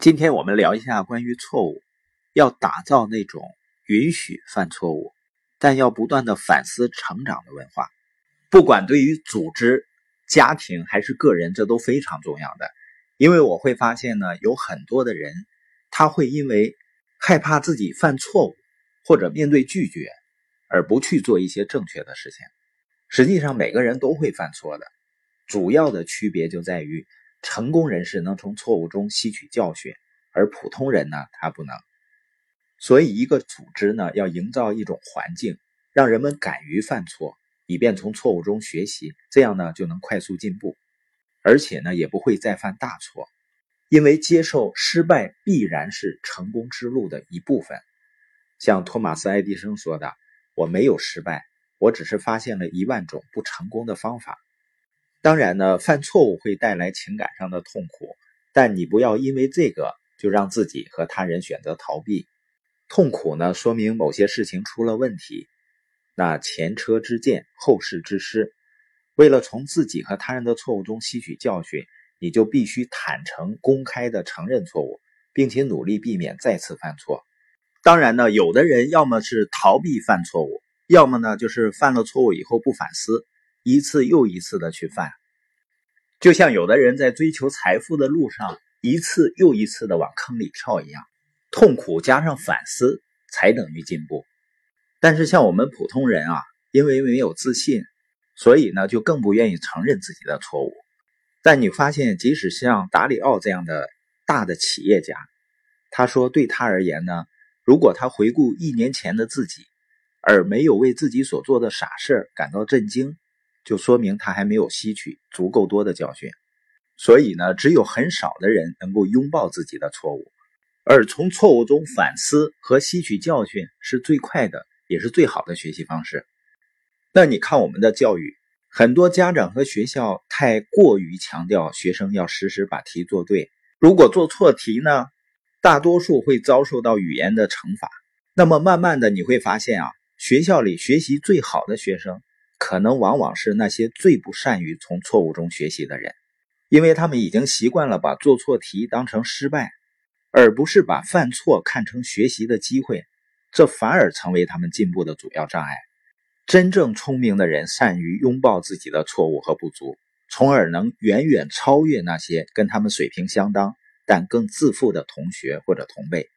今天我们聊一下关于错误，要打造那种允许犯错误，但要不断的反思成长的文化。不管对于组织、家庭还是个人，这都非常重要的。因为我会发现呢，有很多的人，他会因为害怕自己犯错误，或者面对拒绝，而不去做一些正确的事情。实际上，每个人都会犯错的，主要的区别就在于。成功人士能从错误中吸取教训，而普通人呢，他不能。所以，一个组织呢，要营造一种环境，让人们敢于犯错，以便从错误中学习，这样呢，就能快速进步，而且呢，也不会再犯大错。因为接受失败必然是成功之路的一部分。像托马斯·爱迪生说的：“我没有失败，我只是发现了一万种不成功的方法。”当然呢，犯错误会带来情感上的痛苦，但你不要因为这个就让自己和他人选择逃避。痛苦呢，说明某些事情出了问题。那前车之鉴，后事之师。为了从自己和他人的错误中吸取教训，你就必须坦诚、公开的承认错误，并且努力避免再次犯错。当然呢，有的人要么是逃避犯错误，要么呢就是犯了错误以后不反思。一次又一次的去犯，就像有的人在追求财富的路上一次又一次的往坑里跳一样，痛苦加上反思才等于进步。但是像我们普通人啊，因为没有自信，所以呢就更不愿意承认自己的错误。但你发现，即使像达里奥这样的大的企业家，他说对他而言呢，如果他回顾一年前的自己，而没有为自己所做的傻事感到震惊。就说明他还没有吸取足够多的教训，所以呢，只有很少的人能够拥抱自己的错误，而从错误中反思和吸取教训是最快的，也是最好的学习方式。那你看我们的教育，很多家长和学校太过于强调学生要时时把题做对，如果做错题呢，大多数会遭受到语言的惩罚。那么慢慢的你会发现啊，学校里学习最好的学生。可能往往是那些最不善于从错误中学习的人，因为他们已经习惯了把做错题当成失败，而不是把犯错看成学习的机会，这反而成为他们进步的主要障碍。真正聪明的人善于拥抱自己的错误和不足，从而能远远超越那些跟他们水平相当但更自负的同学或者同辈。